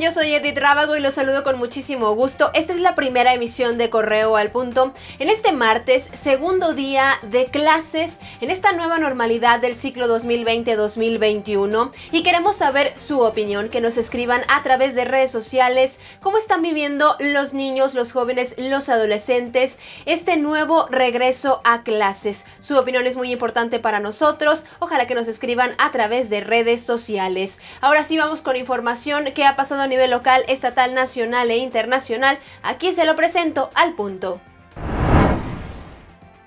Yo soy Edith Rábago y los saludo con muchísimo gusto. Esta es la primera emisión de Correo al Punto. En este martes, segundo día de clases en esta nueva normalidad del ciclo 2020-2021 y queremos saber su opinión, que nos escriban a través de redes sociales cómo están viviendo los niños, los jóvenes, los adolescentes este nuevo regreso a clases. Su opinión es muy importante para nosotros. Ojalá que nos escriban a través de redes sociales. Ahora sí vamos con información que ha pasado a nivel local, estatal, nacional e internacional. Aquí se lo presento al punto.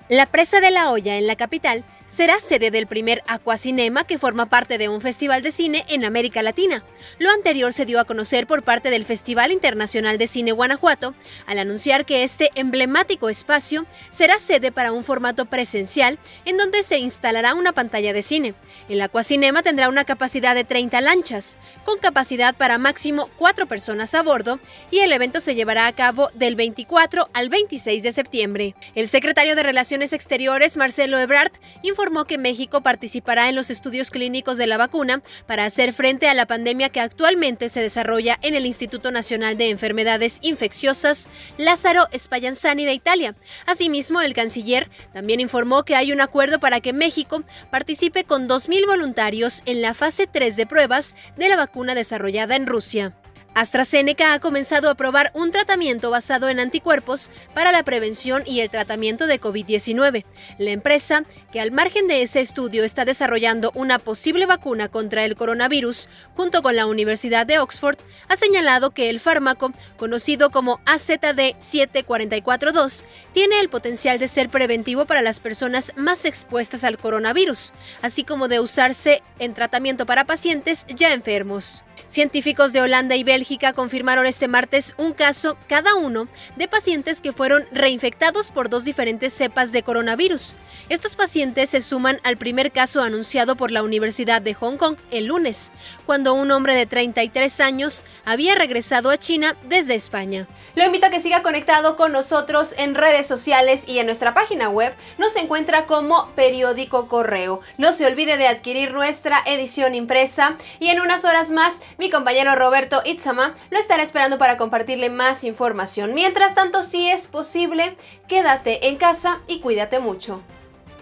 La presa de la olla en la capital será sede del primer Aquacinema que forma parte de un festival de cine en América Latina. Lo anterior se dio a conocer por parte del Festival Internacional de Cine Guanajuato al anunciar que este emblemático espacio será sede para un formato presencial en donde se instalará una pantalla de cine. El Aquacinema tendrá una capacidad de 30 lanchas, con capacidad para máximo 4 personas a bordo, y el evento se llevará a cabo del 24 al 26 de septiembre. El secretario de Relaciones Exteriores, Marcelo Ebrard, informó informó que México participará en los estudios clínicos de la vacuna para hacer frente a la pandemia que actualmente se desarrolla en el Instituto Nacional de Enfermedades Infecciosas Lázaro Spallanzani de Italia. Asimismo, el canciller también informó que hay un acuerdo para que México participe con 2.000 voluntarios en la fase 3 de pruebas de la vacuna desarrollada en Rusia. AstraZeneca ha comenzado a probar un tratamiento basado en anticuerpos para la prevención y el tratamiento de COVID-19. La empresa, que al margen de ese estudio está desarrollando una posible vacuna contra el coronavirus junto con la Universidad de Oxford, ha señalado que el fármaco, conocido como AZD7442, tiene el potencial de ser preventivo para las personas más expuestas al coronavirus, así como de usarse en tratamiento para pacientes ya enfermos. Científicos de Holanda y Bélgica confirmaron este martes un caso cada uno de pacientes que fueron reinfectados por dos diferentes cepas de coronavirus. Estos pacientes se suman al primer caso anunciado por la Universidad de Hong Kong el lunes, cuando un hombre de 33 años había regresado a China desde España. Lo invito a que siga conectado con nosotros en redes sociales y en nuestra página web. Nos encuentra como periódico correo. No se olvide de adquirir nuestra edición impresa y en unas horas más mi compañero Roberto Itzama lo estará esperando para compartirle más información. Mientras tanto, si es posible, quédate en casa y cuídate mucho.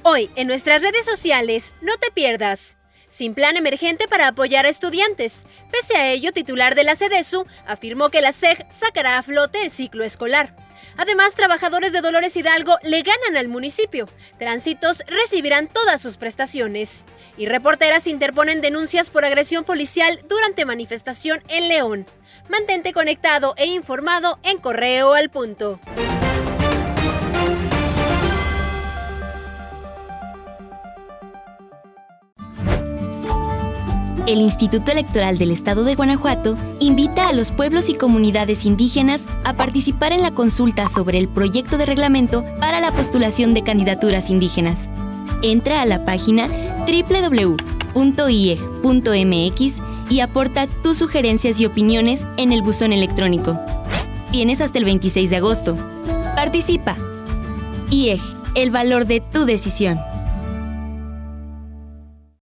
Hoy, en nuestras redes sociales, no te pierdas. Sin plan emergente para apoyar a estudiantes. Pese a ello, titular de la CEDESU afirmó que la SEG sacará a flote el ciclo escolar. Además, trabajadores de Dolores Hidalgo le ganan al municipio. Tránsitos recibirán todas sus prestaciones. Y reporteras interponen denuncias por agresión policial durante manifestación en León. Mantente conectado e informado en Correo al Punto. El Instituto Electoral del Estado de Guanajuato invita a los pueblos y comunidades indígenas a participar en la consulta sobre el proyecto de reglamento para la postulación de candidaturas indígenas. Entra a la página www.ieg.mx y aporta tus sugerencias y opiniones en el buzón electrónico. Tienes hasta el 26 de agosto. Participa. IEG, el valor de tu decisión.